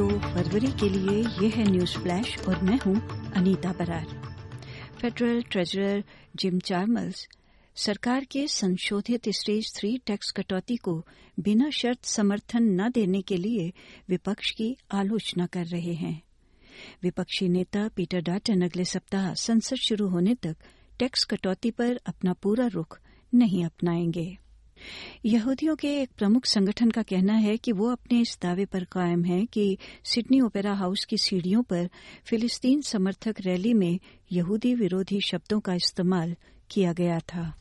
दो फरवरी के लिए यह है न्यूज़ फ्लैश और मैं हूँ Anita Brar. Federal treasurer Jim Chalmers सरकार के संशोधित स्टेज थ्री टैक्स कटौती को बिना शर्त समर्थन न देने के लिए विपक्ष की आलोचना कर रहे हैं। विपक्षी नेता पीटर डाटन अगले सप्ताह संसद शुरू होने तक टैक्स कटौती पर अपना पूरा रुख नहीं अपनाएँगे। यहूदियों के एक प्रमुख संगठन का कहना है कि वो अपने इस दावे पर कायम है कि सिडनी ओपेरा हाउस की सीढ़ियों पर फिलिस्तीन समर्थक रैली में यहूदी विरोधी शब्दों का इस्तेमाल किया गया था।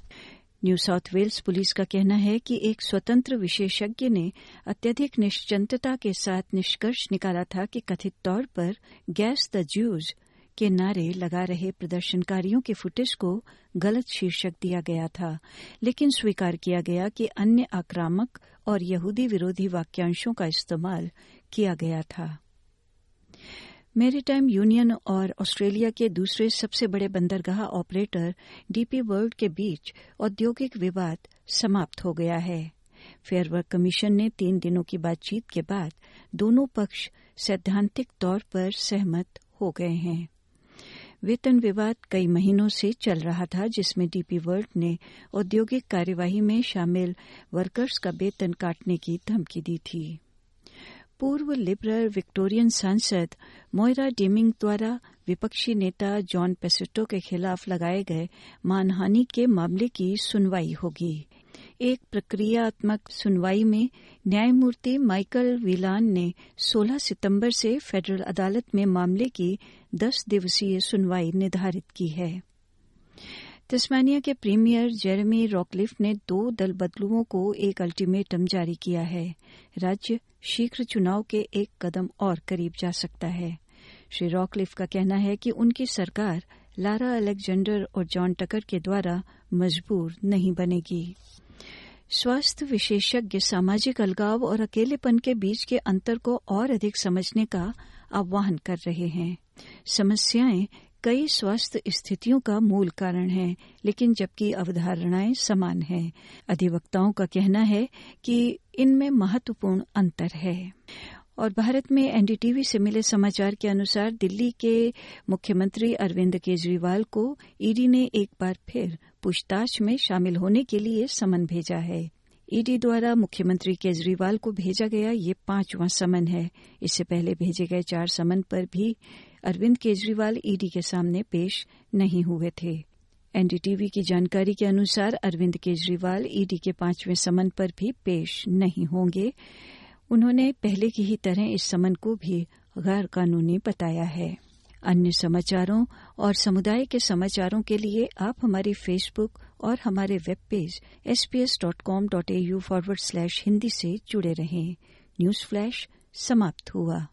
न्यू साउथ वेल्स पुलिस का कहना है कि एक स्वतंत्र विशेषज्ञ ने अत्यधिक निश्चिंतता के साथ निष्कर्ष निकाला था कि कथित तौर पर गैस द ज्यूज के नारे लगा रहे प्रदर्शनकारियों के फुटेज को गलत शीर्षक दिया गया था, लेकिन स्वीकार किया गया कि अन्य आक्रामक और यहूदी विरोधी वाक्यांशों का इस्तेमाल किया गया था। मेरीटाइम यूनियन और ऑस्ट्रेलिया के दूसरे सबसे बड़े बंदरगाह ऑपरेटर डीपी वर्ल्ड के बीच औद्योगिक विवाद समाप्त हो गया है। फेयर वर्क कमीशन ने तीन दिनों की बातचीत के बाद दोनों पक्ष सैद्धांतिक तौर पर सहमत हो गए हैं। वेतन विवाद कई महीनों से चल रहा था, जिसमें डीपी वर्ल्ड ने औद्योगिक कार्यवाही में शामिल वर्कर्स का वेतन काटने की धमकी दी थी। पूर्व लिबरल विक्टोरियन सांसद मोयरा डेमिंग द्वारा विपक्षी नेता जॉन पेसिटो के खिलाफ लगाए गए मानहानि के मामले की सुनवाई होगी। एक प्रक्रियात्मक सुनवाई में न्यायमूर्ति माइकल विलान ने 16 सितंबर से फेडरल अदालत में मामले की 10 दिवसीय सुनवाई निर्धारित की है। तस्मानिया के प्रीमियर जेरेमी रॉकलिफ ने दो दल बदलुओं को एक अल्टीमेटम जारी किया है। राज्य शीघ्र चुनाव के एक कदम और करीब जा सकता है। श्री रॉकलिफ का कहना है कि उनकी सरकार लारा अलेक्जेंडर और जॉन टकर के द्वारा मजबूर नहीं बनेगी। स्वास्थ्य विशेषज्ञ सामाजिक अलगाव और अकेलेपन के बीच के अंतर को और अधिक समझने का आह्वान कर रहे हैं। समस्याएँ कई स्वास्थ्य स्थितियों का मूल कारण है, लेकिन जबकि अवधारणाएँ समान हैं। अधिवक्ताओं का कहना है कि इनमें महत्वपूर्ण अंतर है। और भारत में एनडीटीवी से मिले समाचार के अनुसार दिल्ली के मुख्यमंत्री अरविंद केजरीवाल को ईडी ने एक बार फिर पूछताछ में शामिल होने के लिए समन भेजा है। ईडी द्वारा मुख्यमंत्री केजरीवाल को भेजा गया ये पांचवां समन है। इससे पहले भेजे गए चार समन पर भी अरविंद केजरीवाल ईडी के सामने पेश नहीं हुए थे। एनडीटीवी की जानकारी के अनुसार अरविंद केजरीवाल ईडी के पाँचवें समन पर भी पेश नहीं होंगे। उन्होंने पहले की ही तरह इस समन को भी गैर कानूनी बताया है। अन्य समाचारों और समुदाय के समाचारों के लिए आप हमारी फेसबुक और हमारे web page S P S dot com dot A U forward slash Hindi से जुड़े रहें। न्यूज़ फ्लैश समाप्त हुआ।